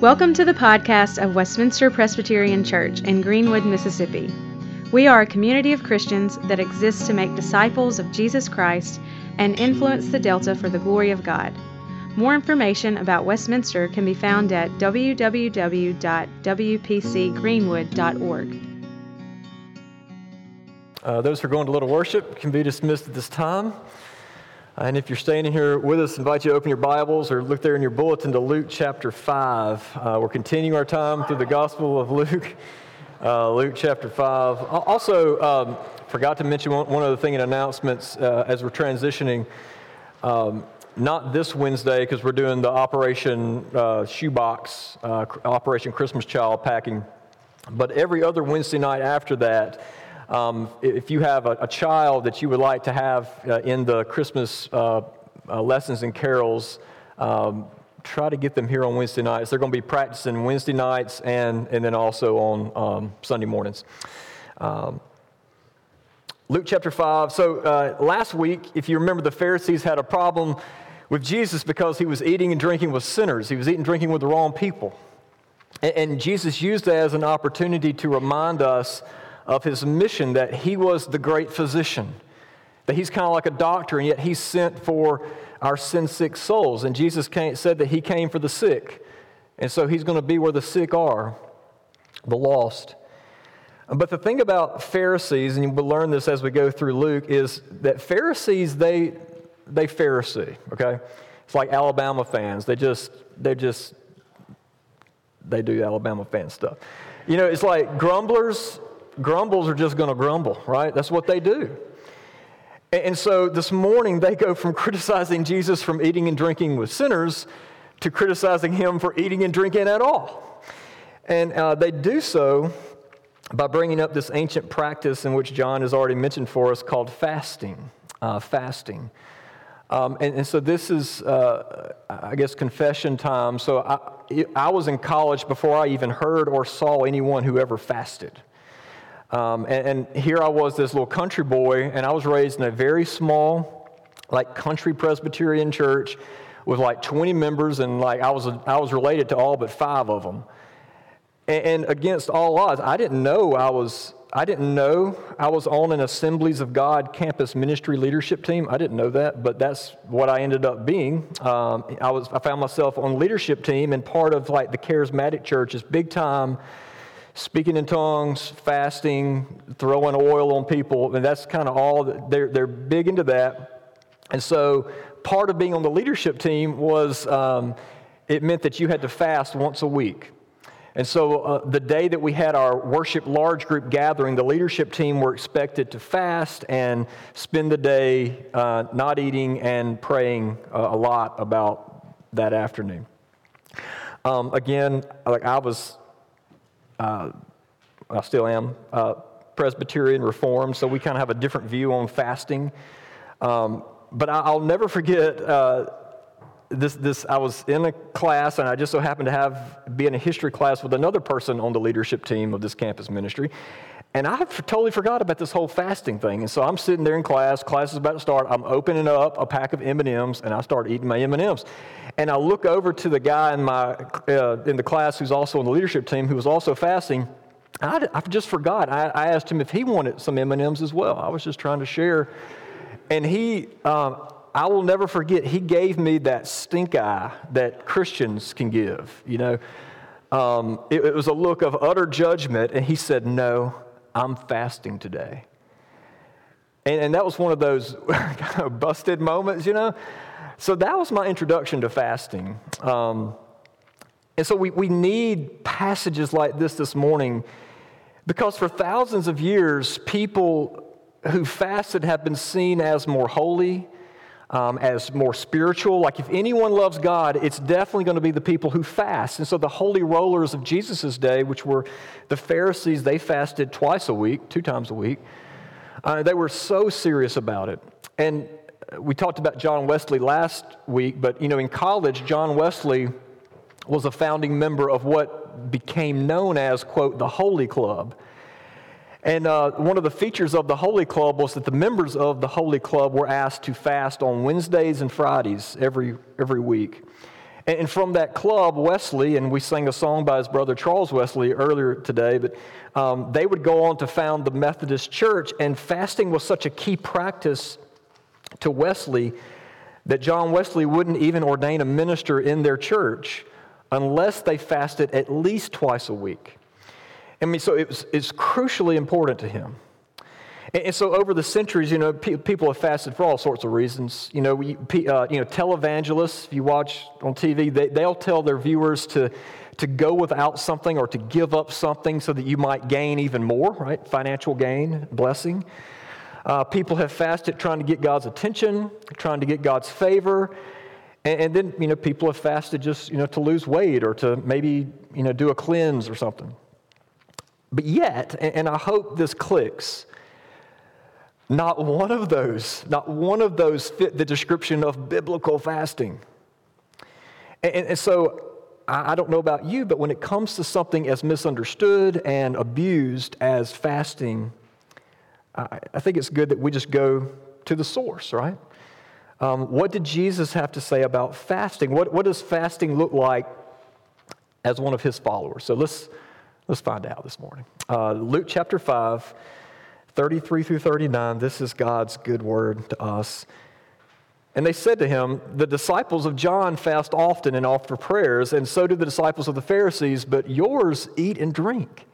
Welcome to the podcast of Westminster Presbyterian Church in Greenwood, Mississippi. We are a community of Christians that exists to make disciples of Jesus Christ and influence the Delta for the glory of God. More information about Westminster can be found at www.wpcgreenwood.org. Uh, those who are going to Little Worship can be dismissed at this time. And if you're standing here with us, I invite you to open your Bibles or look there in your bulletin to Luke chapter 5. Uh, we're continuing our time through the Gospel of Luke, uh, Luke chapter 5. Also, um, forgot to mention one, one other thing in announcements uh, as we're transitioning. Um, not this Wednesday because we're doing the Operation uh, Shoebox, uh, Operation Christmas Child packing, but every other Wednesday night after that, um, if you have a, a, child that you would like to have uh, in the Christmas uh, uh, lessons and carols, um, try to get them here on Wednesday nights. They're going to be practicing Wednesday nights and, and then also on um, Sunday mornings. Um, Luke chapter 5. So uh, last week, if you remember, the Pharisees had a problem with Jesus because he was eating and drinking with sinners, he was eating and drinking with the wrong people. And, and Jesus used that as an opportunity to remind us of his mission that he was the great physician, that he's kind of like a doctor, and yet he's sent for our sin sick souls. And Jesus came, said that he came for the sick. And so he's going to be where the sick are, the lost. But the thing about Pharisees, and we'll learn this as we go through Luke, is that Pharisees, they, they Pharisee, okay? It's like Alabama fans. They just, they just, they do Alabama fan stuff. You know, it's like grumblers grumbles are just going to grumble, right? That's what they do. And so this morning, they go from criticizing Jesus from eating and drinking with sinners to criticizing him for eating and drinking at all. And uh, they do so by bringing up this ancient practice in which John has already mentioned for us called fasting. Uh, fasting. Um, and, and, so this is, uh, I guess, confession time. So I, I was in college before I even heard or saw anyone who ever fasted. Um, and, and, here I was, this little country boy, and I was raised in a very small, like country Presbyterian church with like 20 members, and like I was, I was related to all but five of them. And, and against all odds, I didn't know I was, I didn't know I was on an Assemblies of God campus ministry leadership team. I didn't know that, but that's what I ended up being. Um, I was, I found myself on leadership team and part of like the charismatic church is big time speaking in tongues, fasting, throwing oil on people, and that's kind of all, they're, they're big into that. And so part of being on the leadership team was um, it meant that you had to fast once a week. And so uh, the day that we had our worship large group gathering, the leadership team were expected to fast and spend the day uh, not eating and praying uh, a lot about that afternoon. Um, again, like I was uh, I still am, uh, Presbyterian Reformed, so we kind of have a different view on fasting. Um, but I, will never forget uh, this, this. I was in a class, and I just so happened to have be in a history class with another person on the leadership team of this campus ministry. And I totally forgot about this whole fasting thing. And so I'm sitting there in class, class is about to start. I'm opening up a pack of M&Ms, and I start eating my M&Ms. And I look over to the guy in, my, uh, in the class who's also on the leadership team who was also fasting. I, I just forgot. I, I, asked him if he wanted some M&Ms as well. I was just trying to share. And he, um, I will never forget, he gave me that stink eye that Christians can give, you know. Um, it, it was a look of utter judgment, and he said, no, I'm fasting today. And, and that was one of those busted moments, you know? So that was my introduction to fasting. Um, and so we, we need passages like this this morning because for thousands of years, people who fasted have been seen as more holy, um, as more spiritual. Like if anyone loves God, it's definitely going to be the people who fast. And so the holy rollers of Jesus' day, which were the Pharisees, they fasted twice a week, two times a week. Uh, they were so serious about it. And we talked about John Wesley last week, but you know, in college, John Wesley was a founding member of what became known as, quote, the Holy Club. And uh, one of the features of the Holy Club was that the members of the Holy Club were asked to fast on Wednesdays and Fridays every, every week. And from that club, Wesley, and we sang a song by his brother Charles Wesley earlier today, but um, they would go on to found the Methodist Church, and fasting was such a key practice to Wesley that John Wesley wouldn't even ordain a minister in their church unless they fasted at least twice a week. I mean, so it was, it's crucially important to him. And, so over the centuries, you know, pe- people have fasted for all sorts of reasons. You know, we, uh, you know, televangelists, if you watch on TV, they, they'll tell their viewers to, to go without something or to give up something so that you might gain even more, right? Financial gain, blessing. Uh, people have fasted trying to get God's attention, trying to get God's favor. And, and then, you know, people have fasted just, you know, to lose weight or to maybe, you know, do a cleanse or something. But yet, and I hope this clicks, not one of those, not one of those fit the description of biblical fasting. And, and so I, don't know about you, but when it comes to something as misunderstood and abused as fasting, I, I think it's good that we just go to the source, right? Um, what did Jesus have to say about fasting? What, what does fasting look like as one of his followers? So let's Let's find out this morning. Uh, Luke chapter 5, 33 through 39. This is God's good word to us. And they said to him, The disciples of John fast often and offer prayers, and so do the disciples of the Pharisees, but yours eat and drink.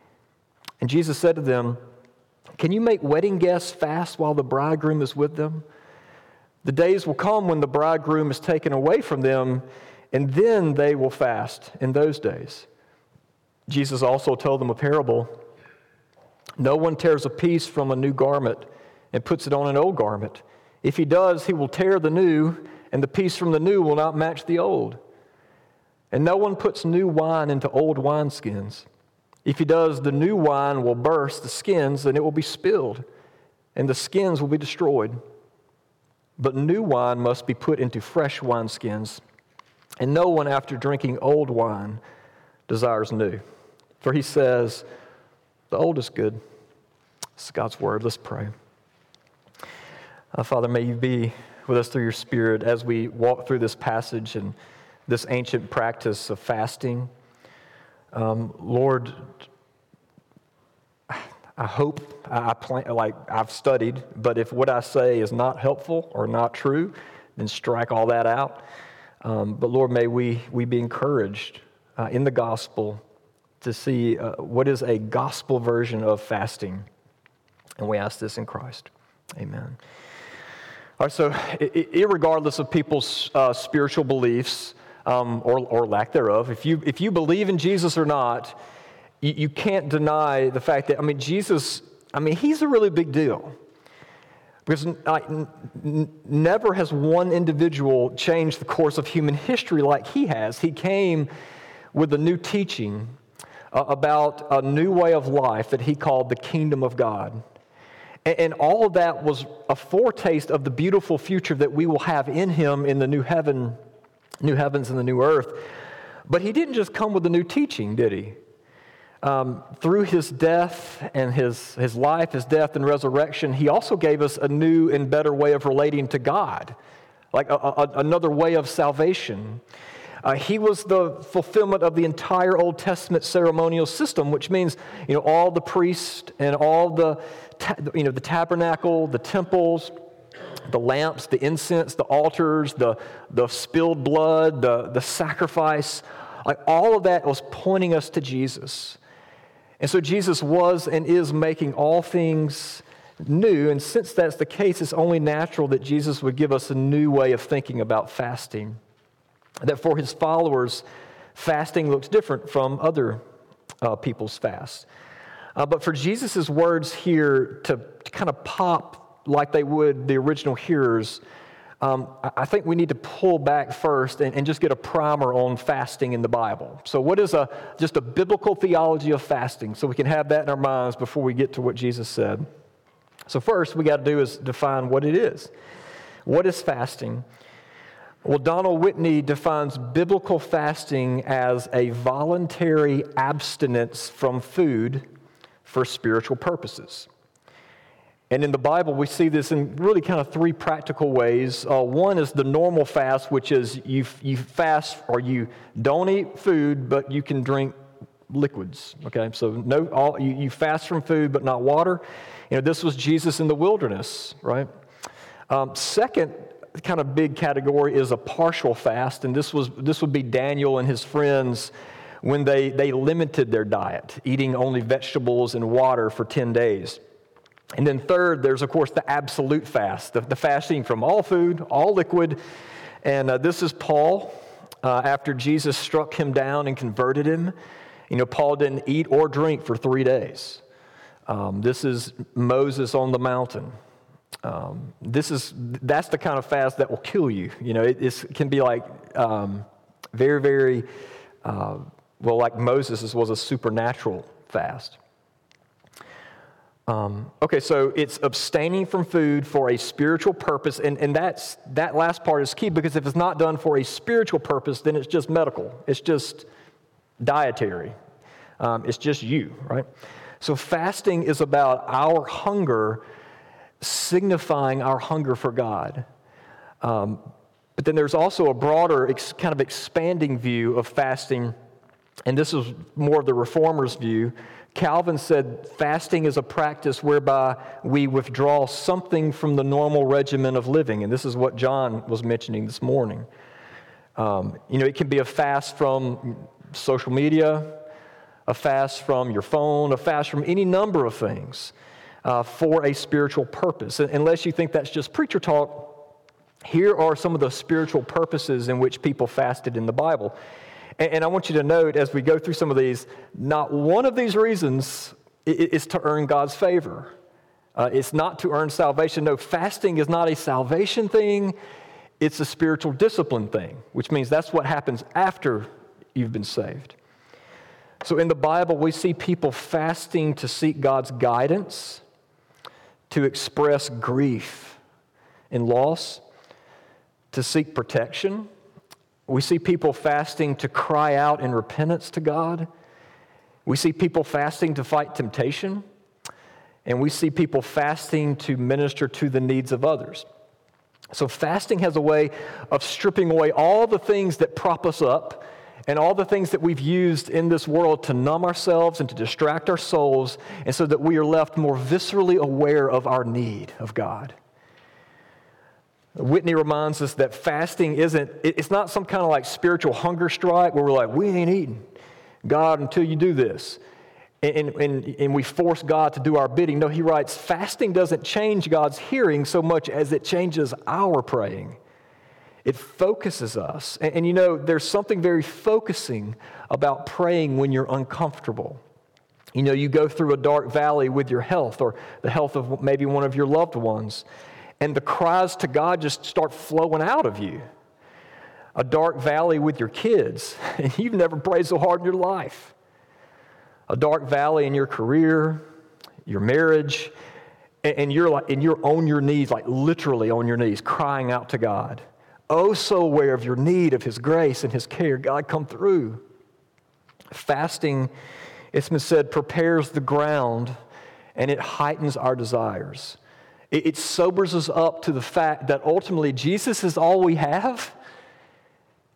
And Jesus said to them, Can you make wedding guests fast while the bridegroom is with them? The days will come when the bridegroom is taken away from them, and then they will fast in those days. Jesus also told them a parable. No one tears a piece from a new garment and puts it on an old garment. If he does, he will tear the new, and the piece from the new will not match the old. And no one puts new wine into old wineskins. If he does, the new wine will burst the skins, and it will be spilled, and the skins will be destroyed. But new wine must be put into fresh wineskins, and no one, after drinking old wine, desires new. For he says, The old is good. This is God's word. Let's pray. Uh, Father, may you be with us through your Spirit as we walk through this passage and this ancient practice of fasting. Um, Lord, I hope I plan, like I've studied, but if what I say is not helpful or not true, then strike all that out. Um, but Lord, may we, we be encouraged uh, in the gospel to see uh, what is a gospel version of fasting. And we ask this in Christ. Amen. All right, so, regardless of people's uh, spiritual beliefs um, or, or lack thereof, if you, if you believe in Jesus or not, you, you can't deny the fact that, I mean, Jesus, I mean, he's a really big deal. Because never has one individual changed the course of human history like he has. He came with a new teaching uh, about a new way of life that he called the kingdom of God. And, and all of that was a foretaste of the beautiful future that we will have in him in the new heaven, new heavens and the new earth. But he didn't just come with a new teaching, did he? Um, through his death and his, his life, his death and resurrection, he also gave us a new and better way of relating to God, like a, a, another way of salvation. Uh, he was the fulfillment of the entire Old Testament ceremonial system, which means you know, all the priests and all the, ta- you know, the tabernacle, the temples, the lamps, the incense, the altars, the, the spilled blood, the, the sacrifice, like all of that was pointing us to Jesus. And so Jesus was and is making all things new. And since that's the case, it's only natural that Jesus would give us a new way of thinking about fasting that for his followers, fasting looks different from other uh, people's fasts. Uh, but for Jesus' words here to, to, kind of pop like they would the original hearers, um, I think we need to pull back first and, and, just get a primer on fasting in the Bible. So, what is a, just a biblical theology of fasting? So we can have that in our minds before we get to what Jesus said. So, first, we got to do is define what it is. What is fasting? Well, Donald Whitney defines biblical fasting as a voluntary abstinence from food for spiritual purposes. And in the Bible, we see this in really kind of three practical ways. Uh, one is the normal fast, which is you, you fast or you don't eat food, but you can drink liquids. Okay, so no, all, you, you fast from food, but not water. You know, this was Jesus in the wilderness, right? Um, second, kind of big category is a partial fast, and this was this would be Daniel and his friends when they they limited their diet, eating only vegetables and water for ten days. And then, third, there's of course the absolute fast, the, the fasting from all food, all liquid. And uh, this is Paul uh, after Jesus struck him down and converted him. You know, Paul didn't eat or drink for three days. Um, this is Moses on the mountain. Um, this is that's the kind of fast that will kill you. You know, it, can be like um, very, very uh, well, like Moses was a supernatural fast. Um, okay, so it's abstaining from food for a spiritual purpose, and, and that's, that last part is key because if it's not done for a spiritual purpose, then it's just medical. It's just dietary. Um, it's just you, right? So fasting is about our hunger signifying our hunger for God. Um, but then there's also a broader, ex- kind of expanding view of fasting, and this is more of the reformers' view Calvin said fasting is a practice whereby we withdraw something from the normal regimen of living. And this is what John was mentioning this morning. Um, you know, it can be a fast from social media, a fast from your phone, a fast from any number of things uh, for a spiritual purpose. Unless you think that's just preacher talk, here are some of the spiritual purposes in which people fasted in the Bible. And I want you to note as we go through some of these, not one of these reasons is to earn God's favor. Uh, it's not to earn salvation. No, fasting is not a salvation thing, it's a spiritual discipline thing, which means that's what happens after you've been saved. So in the Bible, we see people fasting to seek God's guidance, to express grief and loss, to seek protection we see people fasting to cry out in repentance to God. We see people fasting to fight temptation. And we see people fasting to minister to the needs of others. So, fasting has a way of stripping away all the things that prop us up and all the things that we've used in this world to numb ourselves and to distract our souls, and so that we are left more viscerally aware of our need of God. Whitney reminds us that fasting isn't, it's not some kind of like spiritual hunger strike where we're like, we ain't eating God until you do this. And, and, and we force God to do our bidding. No, he writes, fasting doesn't change God's hearing so much as it changes our praying. It focuses us. And, and you know, there's something very focusing about praying when you're uncomfortable. You know, you go through a dark valley with your health or the health of maybe one of your loved ones and the cries to God just start flowing out of you. A dark valley with your kids, and you've never prayed so hard in your life. A dark valley in your career, your marriage, and you're like, and you're on your knees, like literally on your knees, crying out to God. Oh, so aware of your need of His grace and His care. God, come through. Fasting, it's been said, prepares the ground and it heightens our desires. It, it sobers us up to the fact that ultimately Jesus is all we have,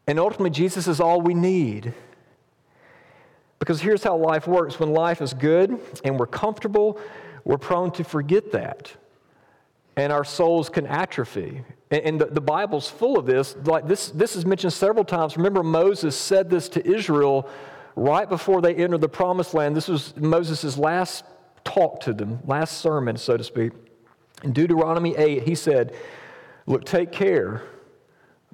and ultimately Jesus is all we need. Because here's how life works when life is good and we're comfortable, we're prone to forget that. And our souls can atrophy. And, the, the, Bible's full of this. Like this, this is mentioned several times. Remember, Moses said this to Israel right before they entered the promised land. This was Moses' last talk to them, last sermon, so to speak. In Deuteronomy 8, he said, Look, take care,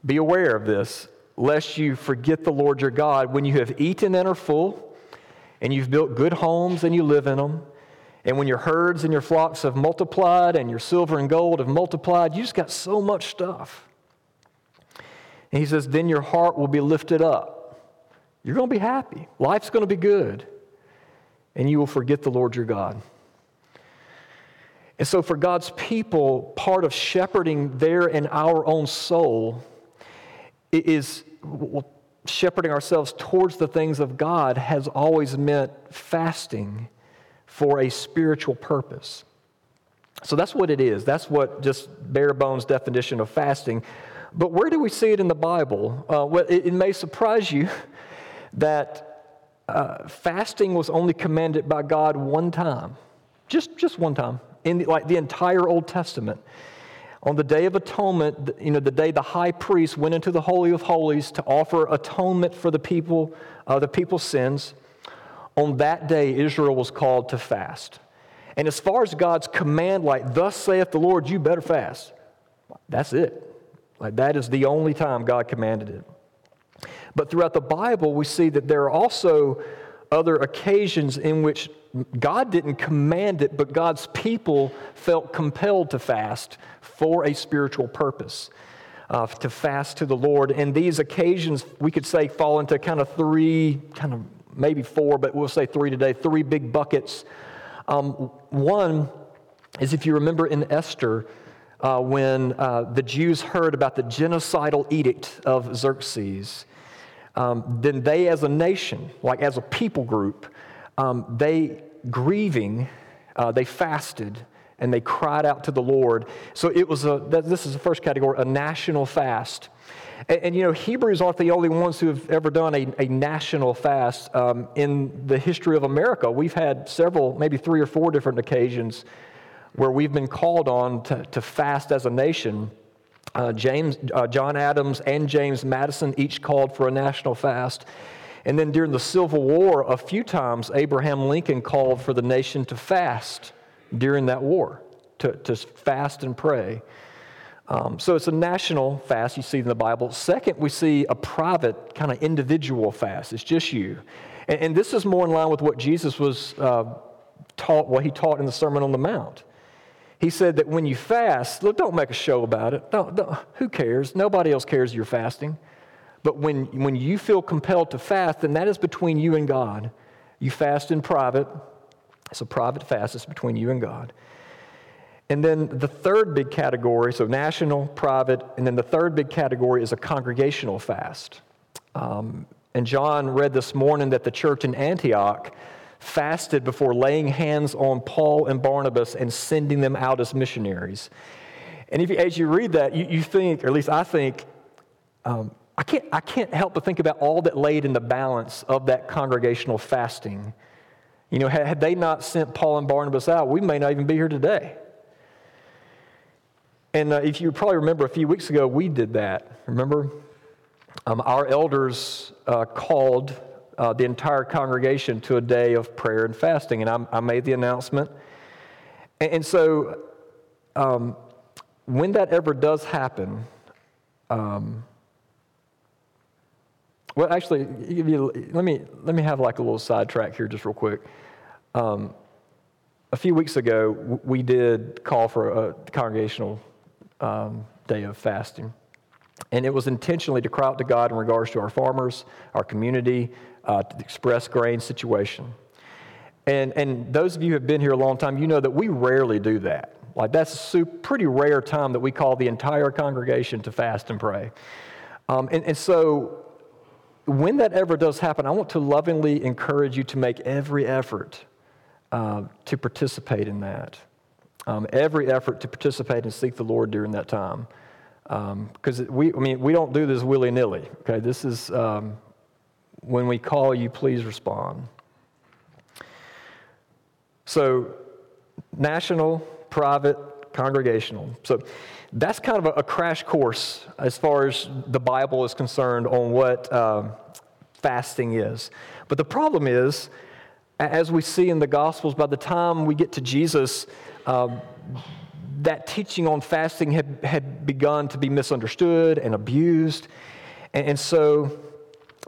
be aware of this, lest you forget the Lord your God when you have eaten and are full, and you've built good homes and you live in them. And when your herds and your flocks have multiplied and your silver and gold have multiplied, you just got so much stuff. And he says, then your heart will be lifted up. You're going to be happy. Life's going to be good. And you will forget the Lord your God. And so, for God's people, part of shepherding their and our own soul is shepherding ourselves towards the things of God has always meant fasting for a spiritual purpose. So that's what it is. That's what just bare bones definition of fasting. But where do we see it in the Bible? Uh, well, it, it, may surprise you that uh, fasting was only commanded by God one time, just, just one time, in the, like the entire Old Testament. On the Day of Atonement, you know, the day the high priest went into the Holy of Holies to offer atonement for the people, uh, the people's sins, on that day Israel was called to fast. And as far as God's command, like, thus saith the Lord, you better fast, that's it. Like, that is the only time God commanded it. But throughout the Bible, we see that there are also other occasions in which God didn't command it, but God's people felt compelled to fast for a spiritual purpose, uh, to fast to the Lord. And these occasions, we could say, fall into kind of three, kind of maybe four, but we'll say three today, three big buckets um, one is if you remember in Esther, uh, when uh, the Jews heard about the genocidal edict of Xerxes, um, then they, as a nation, like as a people group, um, they grieving, uh, they fasted and they cried out to the Lord. So it was a, this is the first category, a national fast. And, and, you know, Hebrews aren't the only ones who have ever done a, a national fast. Um, in the history of America, we've had several, maybe three or four different occasions where we've been called on to, to fast as a nation. Uh, James, uh, John Adams and James Madison each called for a national fast. And then during the Civil War, a few times, Abraham Lincoln called for the nation to fast during that war, to, to fast and pray. Um, so it's a national fast you see in the Bible. Second, we see a private, kind of individual fast. It's just you. And, and, this is more in line with what Jesus was uh, taught, what he taught in the Sermon on the Mount. He said that when you fast, look, don't make a show about it. Don't, don't, who cares? Nobody else cares you're fasting. But when, when you feel compelled to fast, then that is between you and God. You fast in private. It's a private fast, it's between you and God. And then the third big category, so national, private, and then the third big category is a congregational fast. Um, and John read this morning that the church in Antioch fasted before laying hands on Paul and Barnabas and sending them out as missionaries. And if you, as you read that, you, you think, or at least I think, um, I, can't, I can't help but think about all that laid in the balance of that congregational fasting. You know, had, had they not sent Paul and Barnabas out, we may not even be here today. And uh, if you probably remember a few weeks ago, we did that. Remember? Um, our elders uh, called uh, the entire congregation to a day of prayer and fasting, and I, I made the announcement. And, and so, um, when that ever does happen, um, well, actually, let me let me have like a little sidetrack here, just real quick. Um, a few weeks ago, we did call for a congregational um, day of fasting. And it was intentionally to cry out to God in regards to our farmers, our community, uh, to express grain situation. And, and those of you who have been here a long time, you know that we rarely do that. Like, that's a pretty rare time that we call the entire congregation to fast and pray. Um, and, and so, when that ever does happen, I want to lovingly encourage you to make every effort uh, to participate in that um, every effort to participate and seek the Lord during that time. Because um, we, I mean, we don't do this willy nilly. Okay, this is um, when we call you, please respond. So, national, private, congregational. So, that's kind of a, a crash course as far as the Bible is concerned on what uh, fasting is. But the problem is, as we see in the Gospels, by the time we get to Jesus, um, that teaching on fasting had, had begun to be misunderstood and abused. And, and so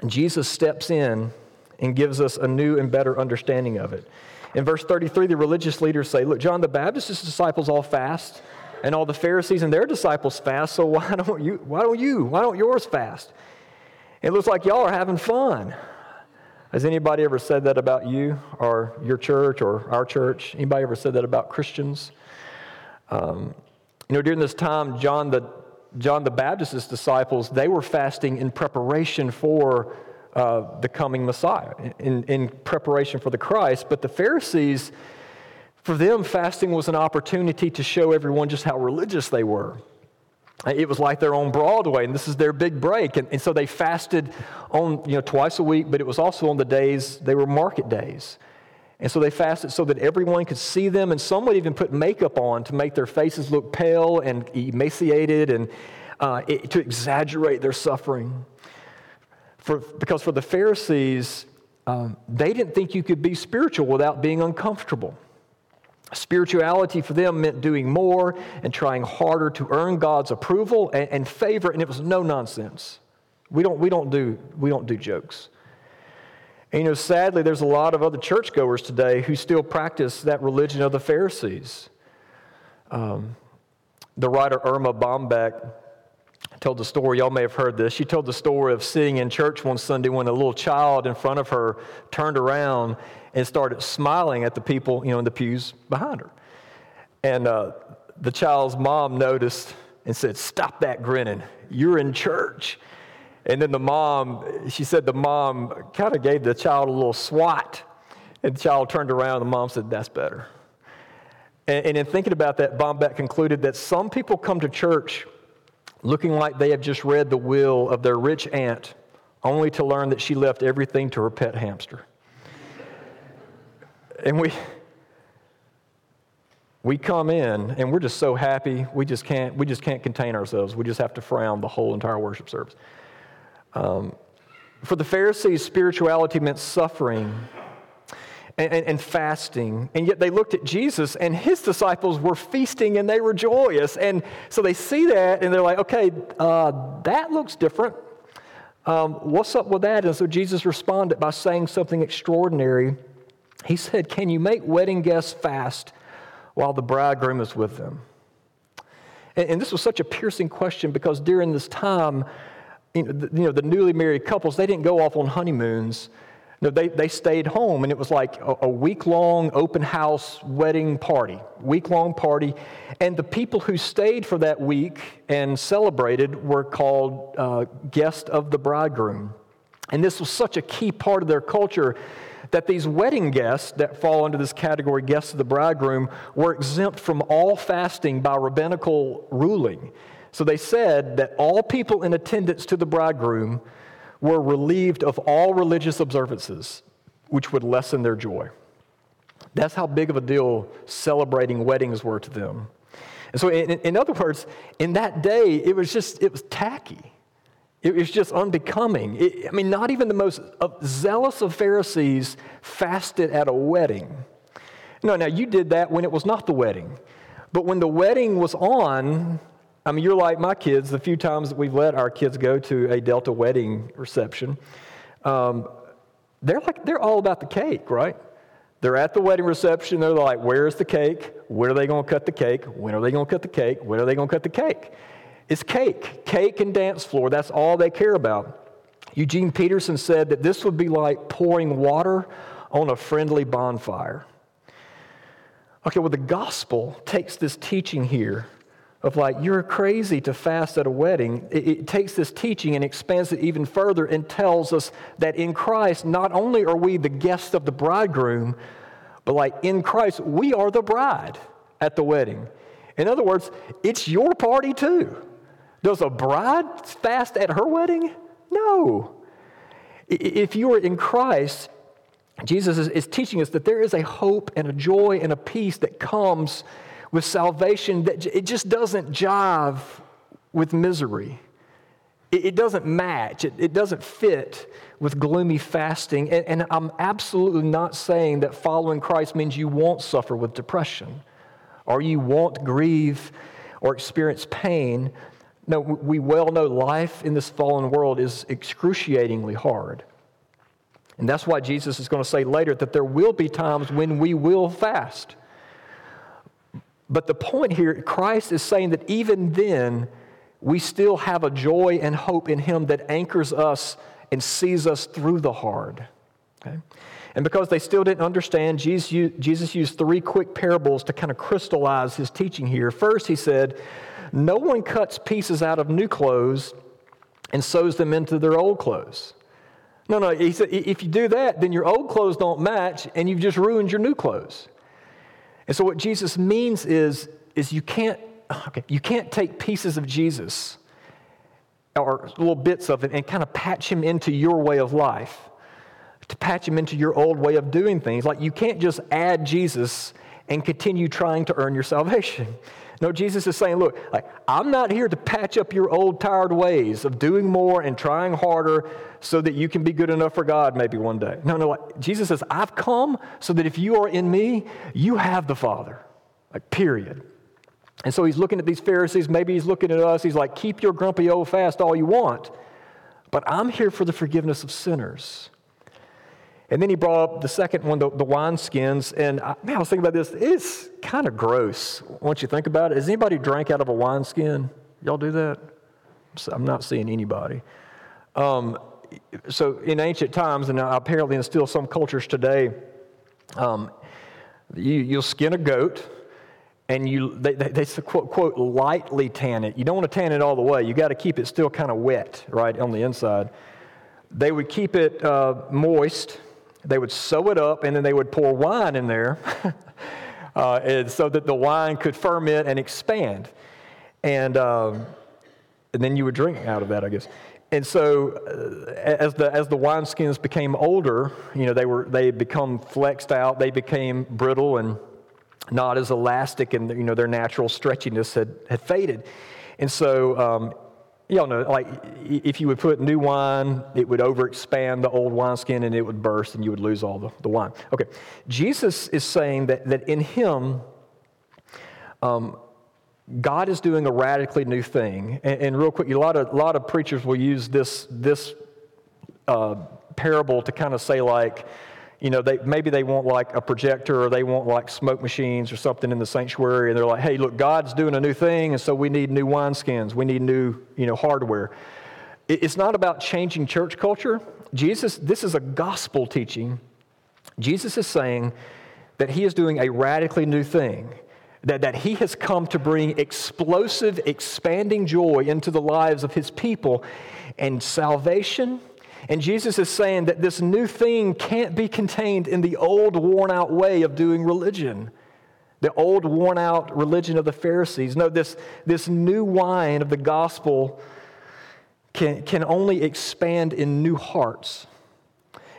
Jesus steps in and gives us a new and better understanding of it. In verse 33, the religious leaders say, Look, John the Baptist's disciples all fast, and all the Pharisees and their disciples fast, so why don't you? Why don't you? Why don't yours fast? It looks like y'all are having fun. Has anybody ever said that about you or your church or our church? Anybody ever said that about Christians? Um, you know, during this time, John the, John the Baptist's disciples, they were fasting in preparation for uh, the coming Messiah, in, in preparation for the Christ. But the Pharisees, For them, fasting was an opportunity to show everyone just how religious they were. It was like they're on Broadway, and this is their big break. And, and so they fasted on, you know, twice a week, but it was also on the days, they were market days. And so they fasted so that everyone could see them, and some would even put makeup on to make their faces look pale and emaciated and uh, it, to exaggerate their suffering. For, because for the Pharisees, um, they didn't think you could be spiritual without being uncomfortable. Spirituality for them meant doing more and trying harder to earn God's approval and, and favor, and it was no nonsense. We don't, we don't, do, we don't do jokes. And you know, sadly, there's a lot of other churchgoers today who still practice that religion of the Pharisees. Um, the writer Erma Bombeck told the story, y'all may have heard this. She told the story of sitting in church one Sunday when a little child in front of her turned around and started smiling at the people, you know, in the pews behind her. And uh, the child's mom noticed and said, Stop that grinning. You're in church. And then the mom, she said the mom kind of gave the child a little swat. And the child turned around, and the mom said, That's better. And, and in thinking about that, Bombeck concluded that some people come to church looking like they have just read the will of their rich aunt, only to learn that she left everything to her pet hamster. And we, we come in and we're just so happy. We just can't we just can't contain ourselves. We just have to frown the whole entire worship service. Um, for the pharisees spirituality meant suffering and, and, and, fasting. And yet they looked at jesus and his disciples were feasting and they were joyous. And so they see that and they're like okay uh, that looks different. Um, what's up with that? And so jesus responded by saying something extraordinary he said, Can you make wedding guests fast while the bridegroom is with them? And, and this was such a piercing question because during this time, you know, the, you know, the newly married couples, they didn't go off on honeymoons. No, they, they stayed home, and it was like a, a week long open house wedding party, week long party. And the people who stayed for that week and celebrated were called uh, guests of the bridegroom. And this was such a key part of their culture that these wedding guests that fall under this category, guests of the bridegroom, were exempt from all fasting by rabbinical ruling. So they said that all people in attendance to the bridegroom were relieved of all religious observances, which would lessen their joy. That's how big of a deal celebrating weddings were to them. And so, in, in other words, in that day, it was just, it was tacky. It was just unbecoming. It, I mean, not even the most zealous of Pharisees fasted at a wedding. No, now you did that when it was not the wedding. But when the wedding was on, I mean, you're like my kids, the few times that we've let our kids go to a Delta wedding reception, um, they're like, they're all about the cake, right? They're at the wedding reception. They're like, where's the cake? When are they going to cut the cake? When are they going to cut the cake? When are they going to cut the cake? It's cake, cake and dance floor. That's all they care about. Eugene Peterson said that this would be like pouring water on a friendly bonfire. Okay, well, the gospel takes this teaching here of like, you're crazy to fast at a wedding. It, it, takes this teaching and expands it even further and tells us that in Christ, not only are we the guests of the bridegroom, but like in Christ, we are the bride at the wedding. In other words, it's your party too. Does a bride fast at her wedding? No. If you are in Christ, Jesus is, teaching us that there is a hope and a joy and a peace that comes with salvation that it just doesn't jive with misery. It, doesn't match, it, doesn't fit with gloomy fasting. And, I'm absolutely not saying that following Christ means you won't suffer with depression or you won't grieve or experience pain. No, we well know life in this fallen world is excruciatingly hard. And that's why Jesus is going to say later that there will be times when we will fast. But the point here, Christ is saying that even then, we still have a joy and hope in Him that anchors us and sees us through the hard. Okay? And because they still didn't understand, Jesus used, Jesus used three quick parables to kind of crystallize his teaching here. First, he said, no one cuts pieces out of new clothes and sews them into their old clothes. No, no, he said, if you do that, then your old clothes don't match and you've just ruined your new clothes. And so what Jesus means is, is you can't, okay, you can't take pieces of Jesus or little bits of it and kind of patch him into your way of life, to patch him into your old way of doing things. Like you can't just add Jesus and continue trying to earn your salvation. No, Jesus is saying, look, like, I'm not here to patch up your old tired ways of doing more and trying harder so that you can be good enough for God maybe one day. No, no, like, Jesus says, I've come so that if you are in me, you have the Father. Like, period. And so he's looking at these Pharisees, maybe he's looking at us, he's like, keep your grumpy old fast all you want, but I'm here for the forgiveness of sinners. And then he brought up the second one, the, the wineskins. And I, man, I was thinking about this. It's kind of gross once you think about it. Has anybody drank out of a wineskin? Y'all do that? I'm not seeing anybody. Um, so in ancient times, and apparently in still some cultures today, um, you, you'll skin a goat and you they, they, they quote, quote lightly tan it you don't want to tan it all the way you got to keep it still kind of wet right on the inside they would keep it uh, moist they would sew it up and then they would pour wine in there uh, so that the wine could ferment and expand. And, um, and then you would drink out of that, I guess. And so, uh, as the as the wineskins became older, you know, they were they had become flexed out. They became brittle and not as elastic, and you know, their natural stretchiness had had faded. And so, um, Y'all know, like if you would put new wine, it would overexpand the old wineskin and it would burst and you would lose all the, the wine. Okay, Jesus is saying that, that in Him, um, God is doing a radically new thing. And, and, real quick, a lot of, a lot of preachers will use this, this uh, parable to kind of say, like, you know, they, maybe they want like a projector or they want like smoke machines or something in the sanctuary, and they're like, hey, look, God's doing a new thing, and so we need new wineskins. We need new, you know, hardware. It's not about changing church culture. Jesus, this is a gospel teaching. Jesus is saying that he is doing a radically new thing, that, that he has come to bring explosive, expanding joy into the lives of his people, and salvation and Jesus is saying that this new thing can't be contained in the old, worn out way of doing religion, the old, worn out religion of the Pharisees. No, this, this new wine of the gospel can, can only expand in new hearts.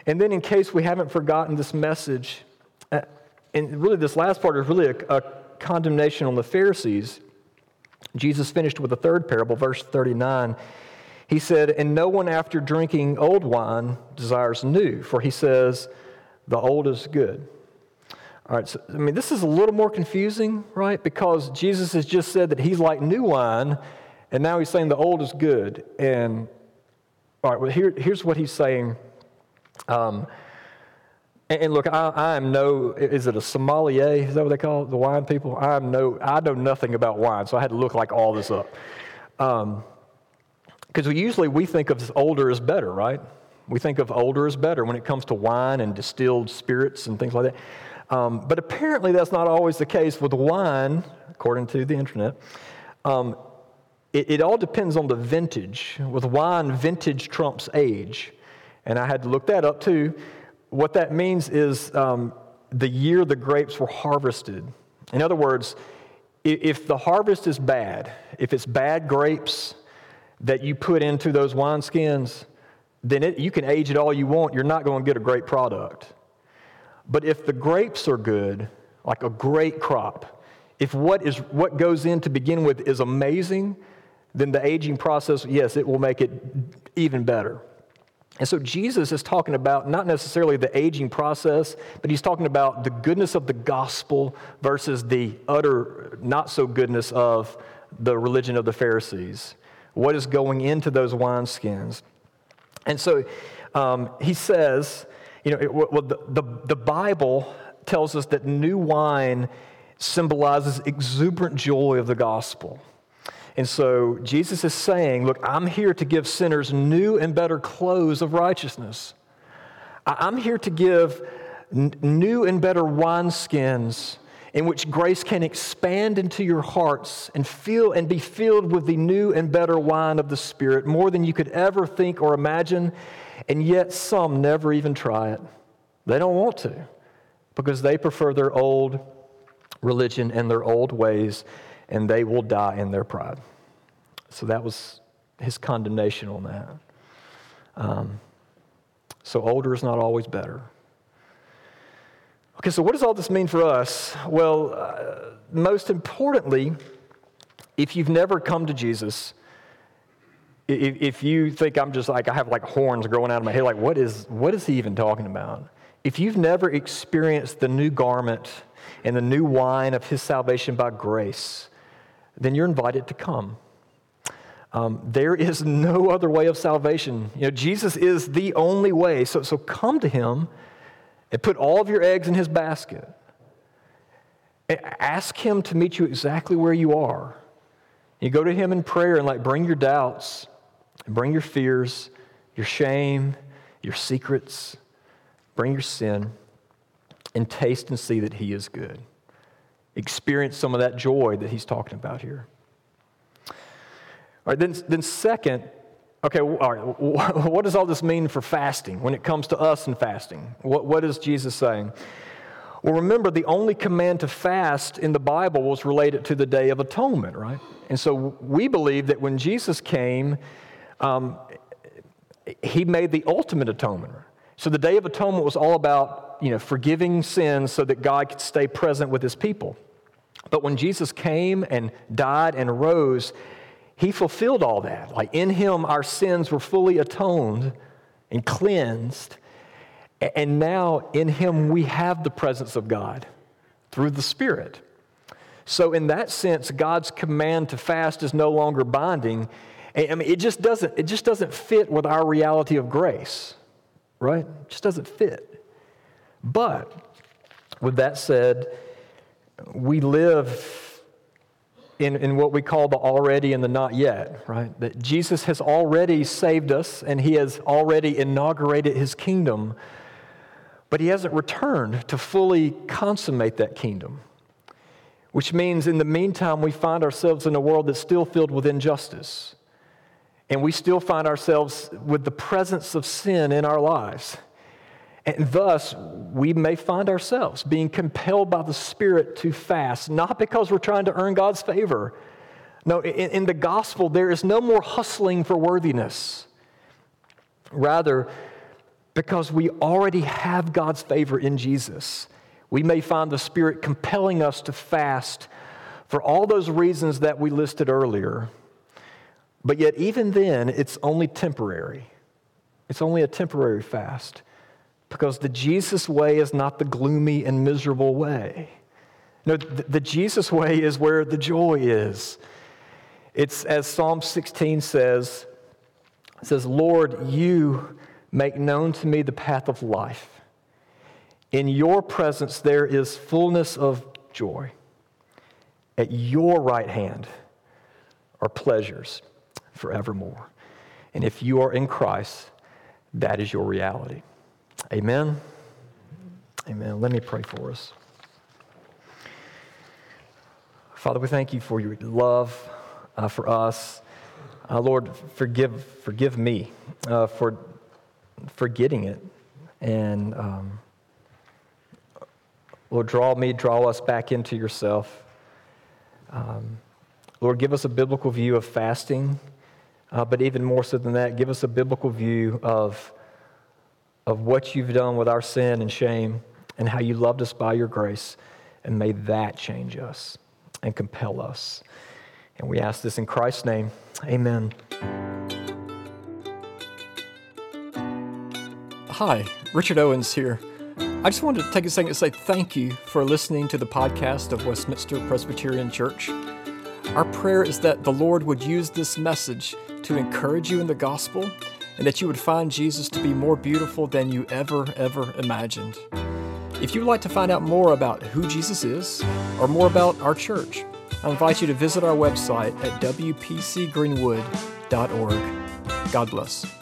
And then, in case we haven't forgotten this message, uh, and really this last part is really a, a condemnation on the Pharisees. Jesus finished with a third parable, verse 39. He said, And no one after drinking old wine desires new, for he says, The old is good. All right, so I mean, this is a little more confusing, right? Because Jesus has just said that he's like new wine, and now he's saying the old is good. And, all right, well, here, here's what he's saying. Um, and, and, look, I, I, am no, is it a sommelier? Is that what they call it, the wine people? I am no, I know nothing about wine, so I had to look like all this up. Um, because usually we think of older as better, right? We think of older as better when it comes to wine and distilled spirits and things like that. Um, but apparently, that's not always the case with wine, according to the internet. Um, it, it, all depends on the vintage. With wine, vintage trumps age. And I had to look that up too. What that means is um, the year the grapes were harvested. In other words, if the harvest is bad, if it's bad grapes, that you put into those wineskins, then it, you can age it all you want. You're not going to get a great product. But if the grapes are good, like a great crop, if what, is, what goes in to begin with is amazing, then the aging process, yes, it will make it even better. And so Jesus is talking about not necessarily the aging process, but he's talking about the goodness of the gospel versus the utter not so goodness of the religion of the Pharisees what is going into those wineskins. And so um, he says, you know, it, well, the, the, the Bible tells us that new wine symbolizes exuberant joy of the gospel. And so Jesus is saying, Look, I'm here to give sinners new and better clothes of righteousness. I'm here to give n- new and better wineskins in which grace can expand into your hearts and feel and be filled with the new and better wine of the Spirit, more than you could ever think or imagine, and yet some never even try it. They don't want to because they prefer their old, religion and their old ways, and they will die in their pride. So that was his condemnation on that. Um, so older is not always better. Okay, so what does all this mean for us? Well, uh, most importantly, if you've never come to Jesus, if, if you think I'm just like, I have like horns growing out of my head, like, what is, what is he even talking about? If you've never experienced the new garment and the new wine of his salvation by grace, then you're invited to come. Um, there is no other way of salvation. You know, Jesus is the only way. So, so come to him and put all of your eggs in his basket. Ask him to meet you exactly where you are. You go to him in prayer and like bring your doubts, and bring your fears, your shame, your secrets, bring your sin, and taste and see that he is good. Experience some of that joy that he's talking about here. All right, then, then second, okay, all right, what does all this mean for fasting when it comes to us and fasting? What, what is Jesus saying? Well, remember, the only command to fast in the Bible was related to the Day of Atonement, right? And so we believe that when Jesus came, um, he made the ultimate atonement. So the Day of Atonement was all about, you know, forgiving sins so that God could stay present with his people. But when Jesus came and died and rose, he fulfilled all that. Like in him, our sins were fully atoned and cleansed. And now in him, we have the presence of God through the Spirit. So, in that sense, God's command to fast is no longer binding. I mean, it just doesn't, it just doesn't fit with our reality of grace, right? It just doesn't fit. But with that said, we live in, in what we call the already and the not yet, right? That Jesus has already saved us and he has already inaugurated his kingdom, but he hasn't returned to fully consummate that kingdom. Which means in the meantime, we find ourselves in a world that's still filled with injustice. And we still find ourselves with the presence of sin in our lives. And thus, we may find ourselves being compelled by the Spirit to fast, not because we're trying to earn God's favor. No, in, in, the gospel, there is no more hustling for worthiness. Rather, because we already have God's favor in Jesus, we may find the Spirit compelling us to fast for all those reasons that we listed earlier. But yet, even then, it's only temporary. It's only a temporary fast because the Jesus way is not the gloomy and miserable way. No, the, Jesus way is where the joy is. It's as Psalm 16 says, it says, Lord, you make known to me the path of life. In your presence there is fullness of joy. At your right hand are pleasures forevermore. And if you are in Christ, that is your reality. Amen. Amen. Let me pray for us. Father, we thank you for your love uh, for us. Uh, Lord, forgive, forgive me uh, for forgetting it. And um, Lord, draw me, draw us back into yourself. Um, Lord, give us a biblical view of fasting, uh, but even more so than that, give us a biblical view of of what you've done with our sin and shame and how you loved us by your grace. And may that change us and compel us. And we ask this in Christ's name. Amen. Hi, Richard Owens here. I just wanted to take a second to say thank you for listening to the podcast of Westminster Presbyterian Church. Our prayer is that the Lord would use this message to encourage you in the gospel and that you would find Jesus to be more beautiful than you ever, ever imagined. If you'd like to find out more about who Jesus is or more about our church, I invite you to visit our website at wpcgreenwood.org. God bless.